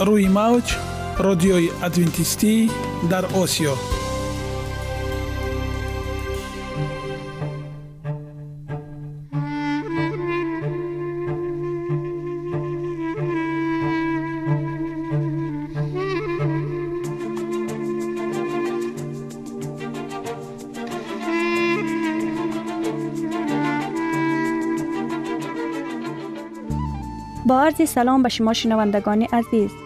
روی موج رادیوی ادوینتیستی در آسیا. با عرض سلام به شما شنوندگان عزیز.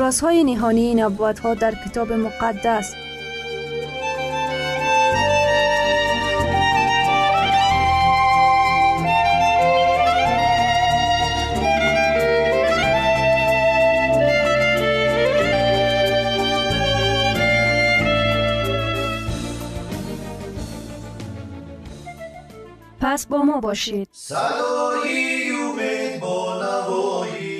رازهای نهانی نبوت ها در کتاب مقدس. پس با ما باشید. صدای امید با نوای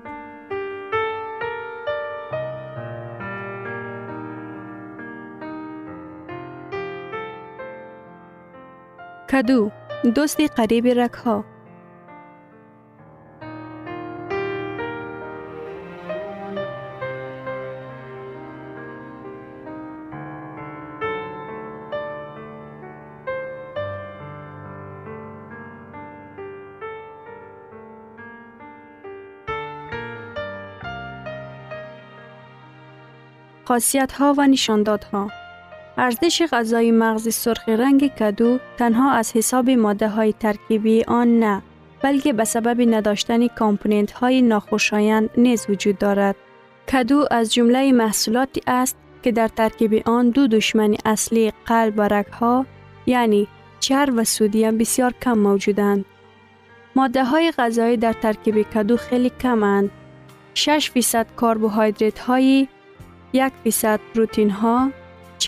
کدو دوست قریب رکها خاصیت ها و نشاندادها. ارزش غذای مغز سرخ رنگ کدو تنها از حساب ماده های ترکیبی آن نه بلکه به سبب نداشتن کامپوننت های ناخوشایند نیز وجود دارد. کدو از جمله محصولاتی است که در ترکیب آن دو دشمن اصلی قلب و رگ ها یعنی چر و سودیم بسیار کم موجودند. ماده های غذایی در ترکیب کدو خیلی کمند. 6 فیصد کربوهیدرات هایی، یک فیصد پروتین ها،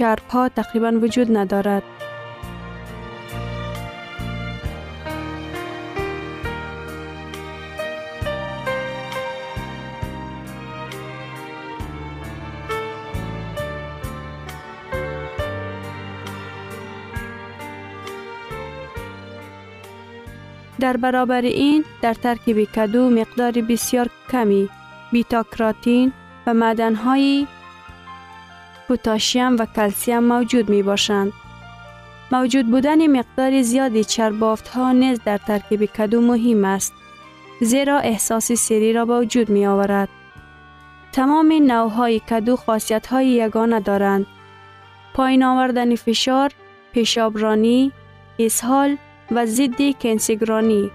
ها تقریبا وجود ندارد. در برابر این در ترکیب کدو مقدار بسیار کمی بیتا کراتین و معدنهای پوتاشیم و کلسیم موجود می باشند موجود بودن مقدار زیادی چربافت ها نیز در ترکیب کدو مهم است. زیرا احساس سری را به وجود می آورد. تمام نوهای کدو خاصیت های یگانه دارند. پایین آوردن فشار، پیشابرانی، اسهال و ضد کنسگرانی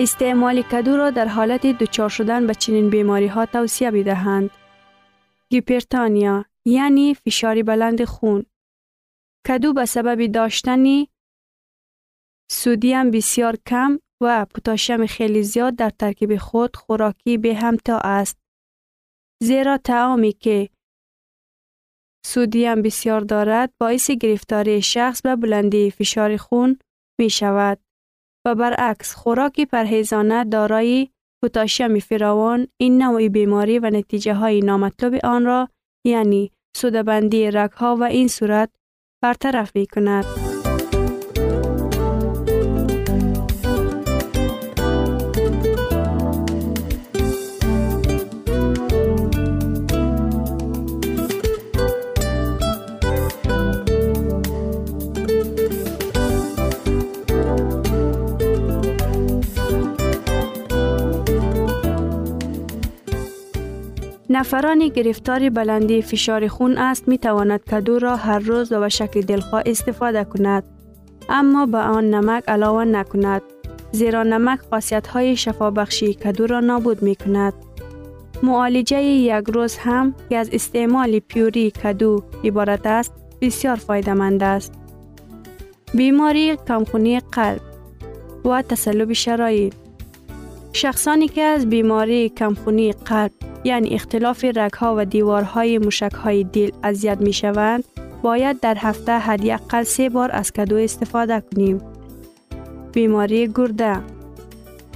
استعمال کدو را در حالت دچار شدن به چنین بیماری ها توصیه بدهند. گیپرتانیا یعنی فشار بلند خون. کدو به سبب داشتن سودیم بسیار کم و پوتاشیم خیلی زیاد در ترکیب خود خوراکی به همتا است. زیرا تعامی که سودیم بسیار دارد باعث گرفتاری شخص به بلندی فشار خون می شود. و برعکس خوراک پرهیزانه دارای پوتاشیم فراوان این نوع بیماری و نتیجه های نامطلوب آن را یعنی سودبندی رگ ها و این صورت برطرف می کند. نفرانی گرفتار بلندی فشار خون است می تواند کدو را هر روز و به شکل دلخواه استفاده کند. اما به آن نمک علاوه نکند زیرا نمک خاصیت های شفابخشی کدو را نابود می کند معالجه یک روز هم که از استعمال پیوری کدو عبارت است بسیار فایدمند است. بیماری کمخونی قلب و تسلب شرایط. شخصانی که از بیماری کمخونی قلب یعنی اختلاف رگها و دیوارهای های دل اذیت می شوند باید در هفته حداقل سه بار از کدو استفاده کنیم. بیماری گرده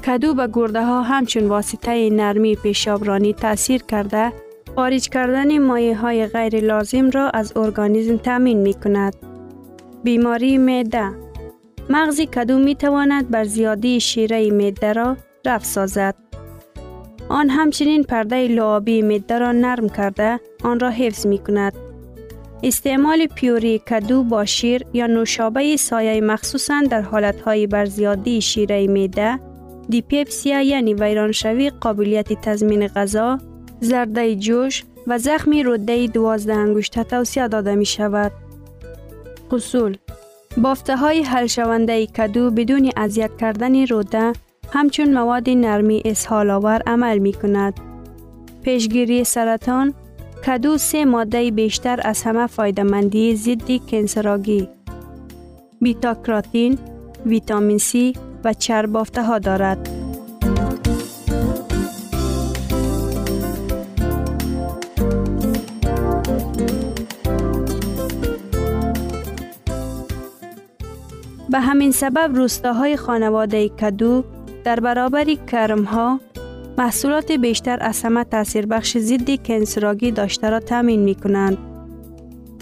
کدو به گرده ها همچون واسطه نرمی پیشابرانی تاثیر کرده خارج کردن مایه های غیر لازم را از ارگانیزم تامین می کند. بیماری معده مغزی کدو می تواند بر زیادی شیره معده را رفت سازد. آن همچنین پرده لعابی مده را نرم کرده آن را حفظ می کند. استعمال پیوری کدو با شیر یا نوشابه سایه مخصوصا در حالتهای برزیادی شیره میده دیپیپسیا یعنی ویرانشوی قابلیت تضمین غذا زرده جوش و زخم روده دوازده انگشته توصیه داده می شود. قصول بافته های حل شونده کدو بدون اذیت کردن روده همچون مواد نرمی اسهال آور عمل می کند. پیشگیری سرطان کدو سه ماده بیشتر از همه فایدمندی ضد کنسراگی بیتا کراتین، ویتامین C و چربافته ها دارد. به همین سبب روستاهای خانواده کدو در برابر کرم ها محصولات بیشتر از همه تاثیر بخش ضد کنسراگی داشته را تامین می کنند.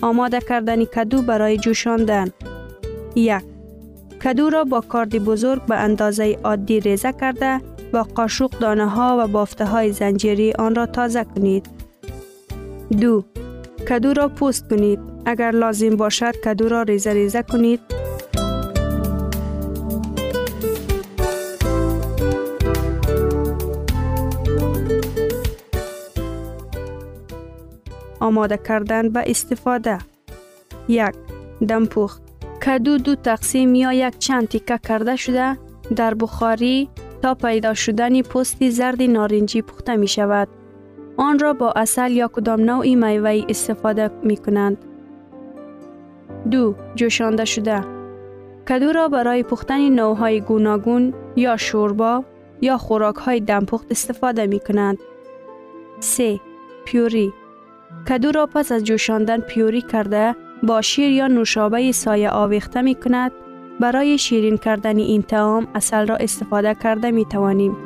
آماده کردن کدو برای جوشاندن یک کدو را با کارد بزرگ به اندازه عادی ریزه کرده با قاشق دانه ها و بافته های زنجیری آن را تازه کنید. دو کدو را پوست کنید. اگر لازم باشد کدو را ریزه ریزه کنید آماده کردن به استفاده یک دمپخت کدو دو تقسیم یا یک چند تیکه کرده شده در بخاری تا پیدا شدن پوست زرد نارنجی پخته می شود. آن را با اصل یا کدام نوعی میوه استفاده می کنند. دو جوشانده شده کدو را برای پختن نوهای گوناگون یا شوربا یا خوراک های دمپخت استفاده می کنند. 3. پیوری کدو را پس از جوشاندن پیوری کرده با شیر یا نوشابه سایه آویخته می کند. برای شیرین کردن این تعام اصل را استفاده کرده می توانیم.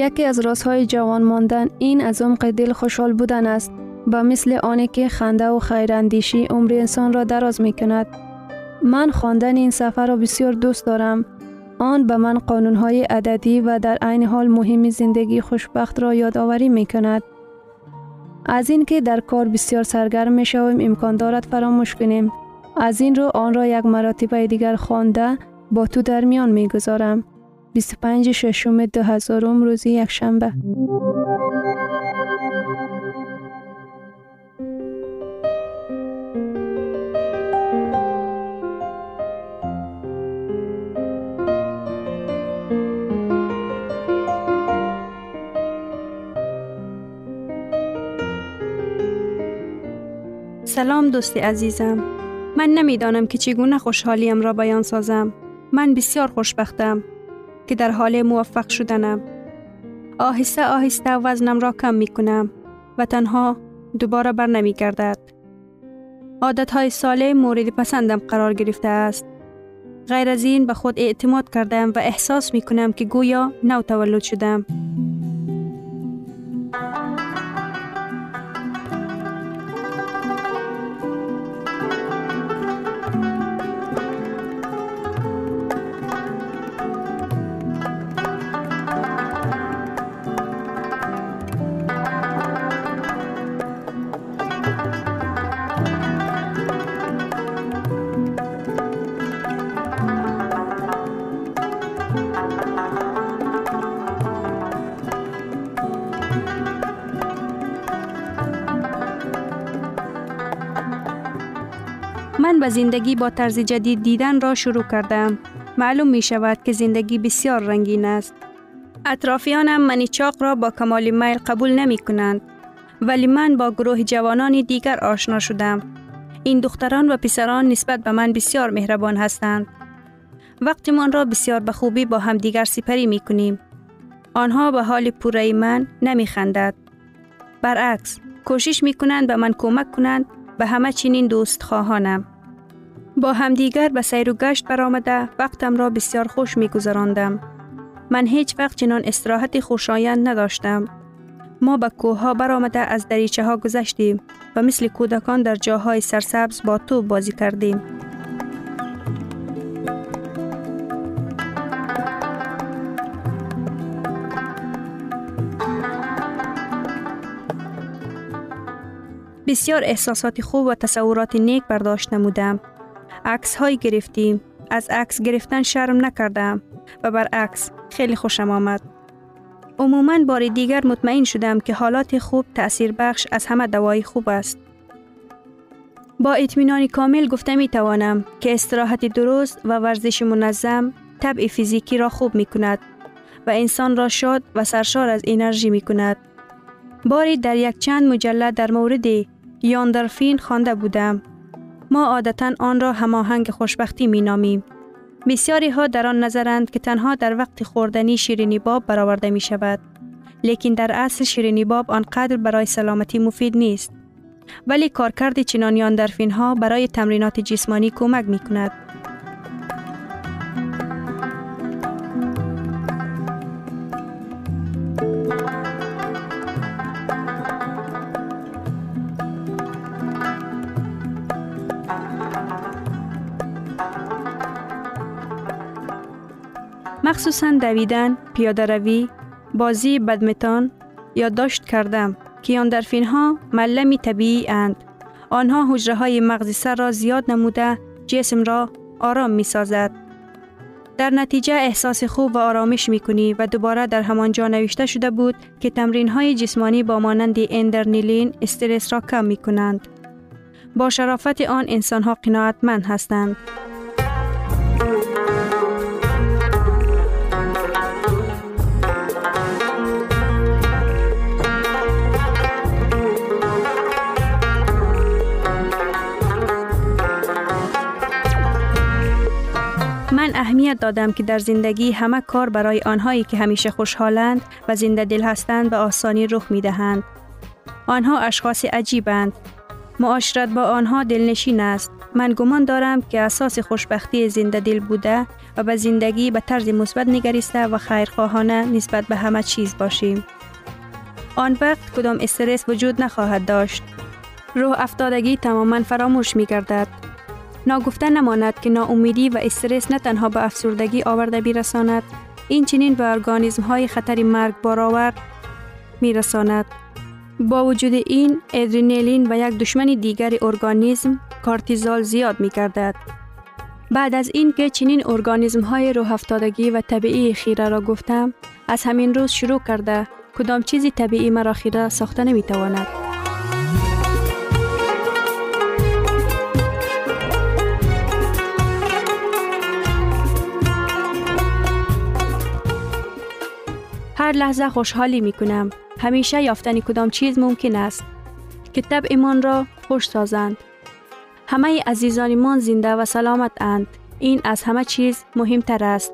یکی از رازهای جوان ماندن این از عمق دل خوشحال بودن است با مثل آنی که خنده و خیراندیشی عمر انسان را دراز می کند. من خواندن این سفر را بسیار دوست دارم. آن به من قانونهای عددی و در عین حال مهم زندگی خوشبخت را یادآوری می کند. از این که در کار بسیار سرگرم می شویم امکان دارد فراموش کنیم. از این رو آن را یک مراتبه دیگر خوانده با تو در میان می گذارم. 25 ششم 2000 روزی یک شنبه سلام دوست عزیزم. من نمی‌دانم که چگونه خوشحالیم را بیان سازم. من بسیار خوشبختم. که در حال موفق شدنم. آهسته آهسته وزنم را کم می کنم و تنها دوباره بر نمی گردد. عادت های ساله مورد پسندم قرار گرفته است. غیر از این به خود اعتماد کردم و احساس می کنم که گویا نو تولد شدم. من به زندگی با طرز جدید دیدن را شروع کردم. معلوم می شود که زندگی بسیار رنگین است. اطرافیانم منی چاق را با کمال میل قبول نمی کنند. ولی من با گروه جوانان دیگر آشنا شدم. این دختران و پسران نسبت به من بسیار مهربان هستند. وقتمان را بسیار به خوبی با هم دیگر سپری می کنیم. آنها به حال پوره من نمی خندد. برعکس، کوشش می کنند به من کمک کنند به همه چنین دوست خواهانم. با همدیگر به سیر و گشت برآمده وقتم را بسیار خوش می گذراندم. من هیچ وقت چنان استراحت خوشایند نداشتم. ما به کوه ها برآمده از دریچه ها گذشتیم و مثل کودکان در جاهای سرسبز با تو بازی کردیم. بسیار احساسات خوب و تصورات نیک برداشت نمودم. عکس های گرفتیم. از عکس گرفتن شرم نکردم و برعکس خیلی خوشم آمد. عموما بار دیگر مطمئن شدم که حالات خوب تأثیر بخش از همه دوای خوب است. با اطمینان کامل گفته می توانم که استراحت درست و ورزش منظم طبع فیزیکی را خوب می کند و انسان را شاد و سرشار از انرژی می کند. باری در یک چند مجلد در مورد یاندرفین خوانده بودم. ما عادتا آن را هماهنگ خوشبختی می نامیم. بسیاری ها در آن نظرند که تنها در وقت خوردنی شیرینی باب برآورده می شود. لیکن در اصل شیرینی باب آنقدر برای سلامتی مفید نیست. ولی کارکرد چنان یاندرفین ها برای تمرینات جسمانی کمک می کند. مخصوصا دویدن، پیاده روی، بازی بدمتان داشت کردم که یاندرفین ها ملمی طبیعی اند. آنها حجره های مغزی سر را زیاد نموده جسم را آرام می سازد. در نتیجه احساس خوب و آرامش می کنی و دوباره در همان جا نوشته شده بود که تمرین های جسمانی با مانند اندرنیلین استرس را کم می کنند. با شرافت آن انسان ها قناعتمند هستند. اهمیت دادم که در زندگی همه کار برای آنهایی که همیشه خوشحالند و زنده دل هستند به آسانی رخ می دهند. آنها اشخاص عجیبند. معاشرت با آنها دلنشین است. من گمان دارم که اساس خوشبختی زنده دل بوده و به زندگی به طرز مثبت نگریسته و خیرخواهانه نسبت به همه چیز باشیم. آن وقت کدام استرس وجود نخواهد داشت. روح افتادگی تماما فراموش می گردد. ناگفته نماند که ناامیدی و استرس نه تنها به افسردگی آورده بیرساند این چنین به ارگانیزم های خطر مرگ بارآور میرساند با وجود این ادرینالین و یک دشمن دیگر ارگانیسم کارتیزال زیاد می گردد. بعد از این که چنین ارگانیزم های روح افتادگی و طبیعی خیره را گفتم از همین روز شروع کرده کدام چیزی طبیعی مرا خیره ساخته نمی تواند. هر لحظه خوشحالی می کنم. همیشه یافتن کدام چیز ممکن است که طبع ایمان را خوش سازند. همه عزیزانمان زنده و سلامت اند. این از همه چیز مهمتر است.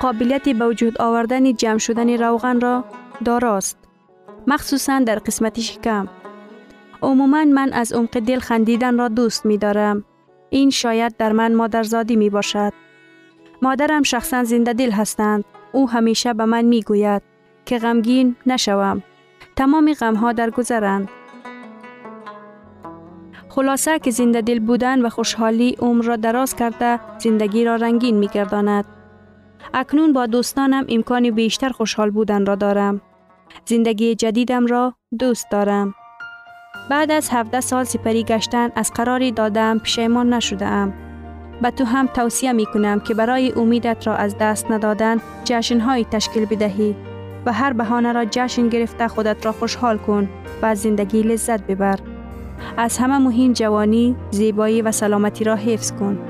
قابلیت به وجود آوردن جمع شدن روغن را داراست. مخصوصا در قسمت شکم. عموما من از عمق دل خندیدن را دوست می دارم. این شاید در من مادرزادی می باشد. مادرم شخصا زنده دل هستند. او همیشه به من می گوید که غمگین نشوم. تمام غمها در گذرند. خلاصه که زنده دل بودن و خوشحالی عمر را دراز کرده زندگی را رنگین می گرداند. اکنون با دوستانم امکان بیشتر خوشحال بودن را دارم. زندگی جدیدم را دوست دارم. بعد از 17 سال سپری گشتن از قراری دادم پشیمان نشده ام. به تو هم توصیه می کنم که برای امیدت را از دست ندادن جشنهایی تشکیل بدهی و هر بهانه را جشن گرفته خودت را خوشحال کن و از زندگی لذت ببر. از همه مهم جوانی، زیبایی و سلامتی را حفظ کن.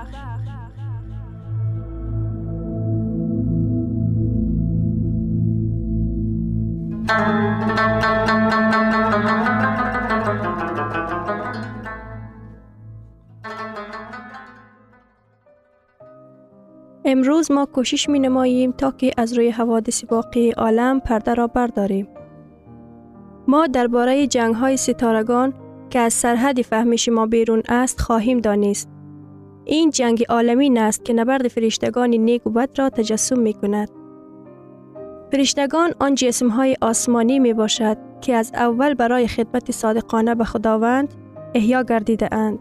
امروز ما کوشش می نماییم تا که از روی حوادث واقعی عالم پرده را برداریم. ما درباره جنگ های ستارگان که از سرحد فهمش ما بیرون است خواهیم دانست. این جنگ عالمی است که نبرد فرشتگان نیک و بد را تجسم می کند. فرشتگان آن جسم های آسمانی می باشد که از اول برای خدمت صادقانه به خداوند احیا گردیده اند.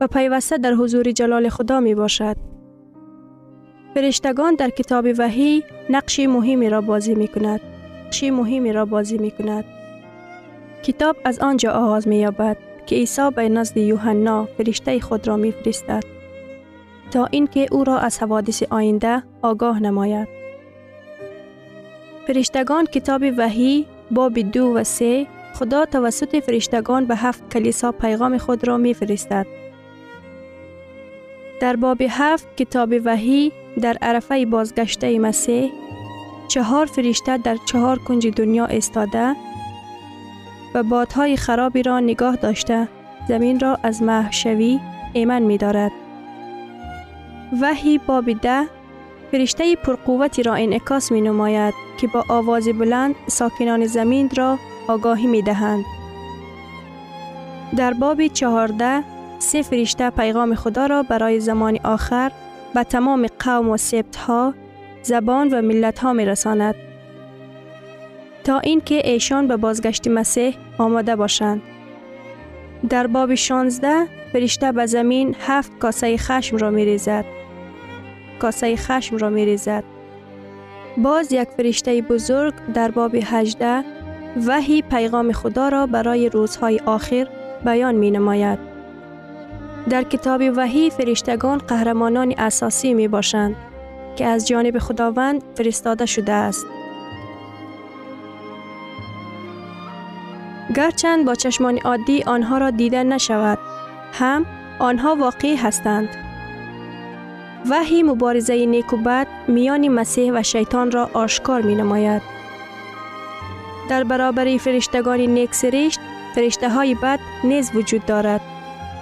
و پیوسته در حضور جلال خدا می باشد. فرشتگان در کتاب وحی نقش مهمی را بازی می کند. نقش مهمی را بازی می کند. کتاب از آنجا آغاز می یابد که عیسی به نزد یوحنا فرشته خود را می فرستد تا اینکه او را از حوادث آینده آگاه نماید. فرشتگان کتاب وحی باب دو و سه خدا توسط فرشتگان به هفت کلیسا پیغام خود را می فرستد. در باب هفت کتاب وحی در عرفه بازگشته مسیح چهار فرشته در چهار کنج دنیا استاده و بادهای خرابی را نگاه داشته زمین را از محشوی ایمن می دارد. وحی باب ده فرشته پرقوتی را انعکاس می نماید که با آواز بلند ساکنان زمین را آگاهی می دهند. در باب چهارده سه فرشته پیغام خدا را برای زمان آخر به تمام قوم و سبت ها، زبان و ملت ها می رساند. تا اینکه ایشان به بازگشت مسیح آماده باشند. در باب 16 فرشته به زمین هفت کاسه خشم را می ریزد. کاسه خشم را می ریزد. باز یک فرشته بزرگ در باب 18 وحی پیغام خدا را برای روزهای آخر بیان می نماید. در کتاب وحی فرشتگان قهرمانان اساسی می باشند که از جانب خداوند فرستاده شده است. گرچند با چشمان عادی آنها را دیده نشود هم آنها واقعی هستند. وحی مبارزه نیک و بد میان مسیح و شیطان را آشکار می نماید در برابر فرشتگان نیک سرشت فرشته های بد نیز وجود دارد.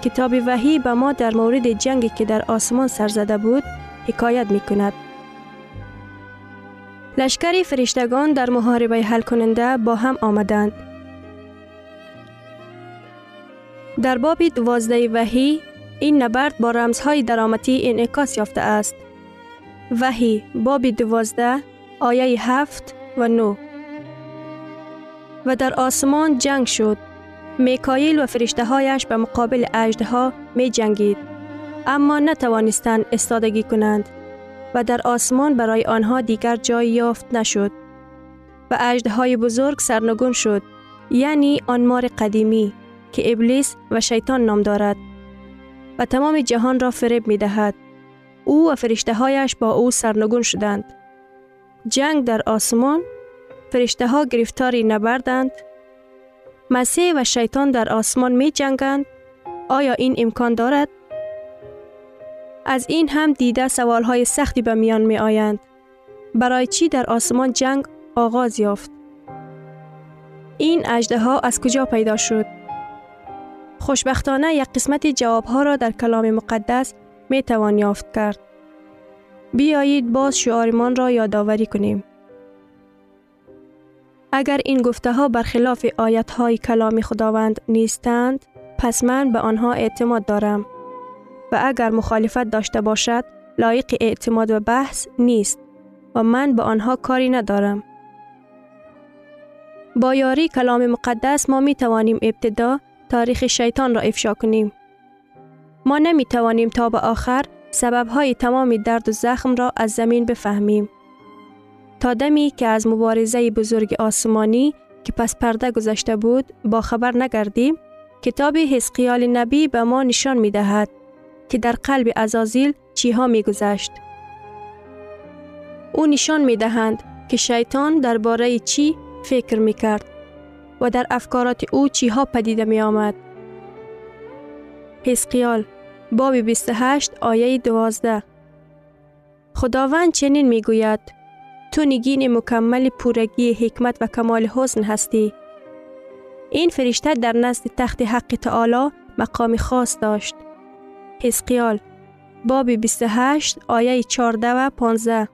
کتاب وحی به ما در مورد جنگی که در آسمان سرزده بود حکایت می کند لشکری فرشتگان در محاربه حل کننده با هم آمدند در باب دوازده وحی این نبرد با رمزهای درامتی انعکاس یافته است. وحی باب دوازده آیه هفت و نو و در آسمان جنگ شد. میکایل و فرشته هایش به مقابل ها می جنگید. اما نتوانستند استادگی کنند و در آسمان برای آنها دیگر جای یافت نشد. و های بزرگ سرنگون شد یعنی آن مار قدیمی که ابلیس و شیطان نام دارد و تمام جهان را فریب می دهد. او و فرشته هایش با او سرنگون شدند. جنگ در آسمان فرشته ها گرفتاری نبردند. مسیح و شیطان در آسمان می جنگند. آیا این امکان دارد؟ از این هم دیده سوال های سختی به میان می آیند. برای چی در آسمان جنگ آغاز یافت؟ این اجده ها از کجا پیدا شد؟ خوشبختانه یک قسمت جوابها را در کلام مقدس می توان یافت کرد. بیایید باز شعارمان را یادآوری کنیم. اگر این گفته ها برخلاف آیت های کلام خداوند نیستند، پس من به آنها اعتماد دارم و اگر مخالفت داشته باشد لایق اعتماد و بحث نیست و من به آنها کاری ندارم. با یاری کلام مقدس ما می توانیم ابتدا تاریخ شیطان را افشا کنیم. ما نمی توانیم تا به آخر سبب های تمام درد و زخم را از زمین بفهمیم. تا دمی که از مبارزه بزرگ آسمانی که پس پرده گذشته بود با خبر نگردیم کتاب حسقیال نبی به ما نشان می دهد که در قلب ازازیل چیها می گذشت. او نشان می دهند که شیطان درباره چی فکر می کرد و در افکارات او چیها پدیده می آمد. حسقیال باب 28 آیه 12 خداوند چنین می گوید تو نگین مکمل پورگی حکمت و کمال حسن هستی. این فرشته در نزد تخت حق تعالی مقام خاص داشت. حسقیال باب 28 آیه 14 و 15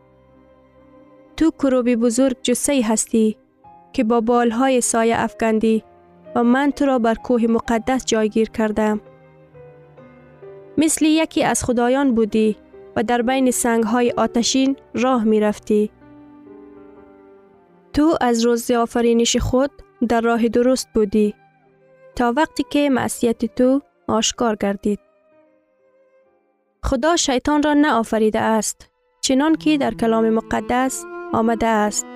تو کروبی بزرگ جسه هستی که با بالهای سایه افکندی و من تو را بر کوه مقدس جایگیر کردم. مثل یکی از خدایان بودی و در بین سنگهای آتشین راه می رفتی. تو از روز آفرینش خود در راه درست بودی تا وقتی که معصیت تو آشکار گردید. خدا شیطان را نه آفریده است چنان که در کلام مقدس آمده است.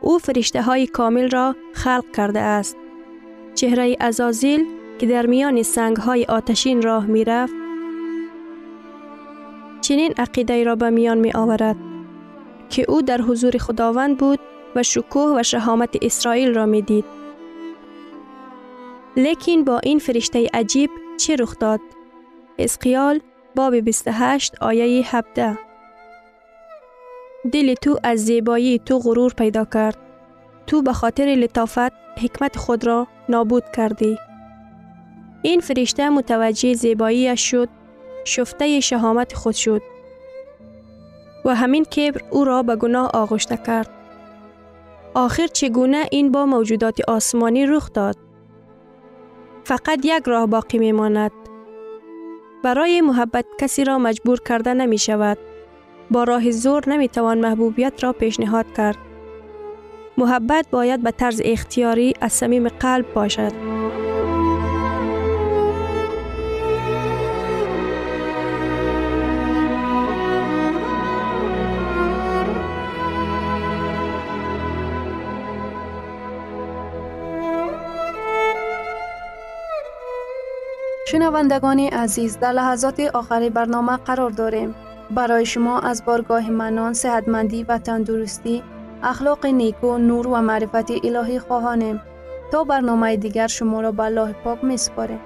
او فرشته های کامل را خلق کرده است. چهره ازازیل که در میان سنگ های آتشین راه می رفت چنین عقیده را به میان می آورد که او در حضور خداوند بود و شکوه و شهامت اسرائیل را می دید. لیکن با این فرشته عجیب چه رخ داد؟ اسقیال باب 28 آیه 17 دل تو از زیبایی تو غرور پیدا کرد. تو به خاطر لطافت حکمت خود را نابود کردی. این فرشته متوجه زیباییش شد شفته شهامت خود شد و همین کبر او را به گناه آغشته کرد. آخر چگونه این با موجودات آسمانی رخ داد؟ فقط یک راه باقی می ماند. برای محبت کسی را مجبور کرده نمی شود. با راه زور نمی توان محبوبیت را پیشنهاد کرد. محبت باید به طرز اختیاری از صمیم قلب باشد. شنوندگان عزیز در لحظات آخری برنامه قرار داریم. برای شما از بارگاه منان، صحتمندی و تندرستی، اخلاق نیکو، نور و معرفت الهی خواهانیم. تا برنامه دیگر شما را به پاک می سپاریم.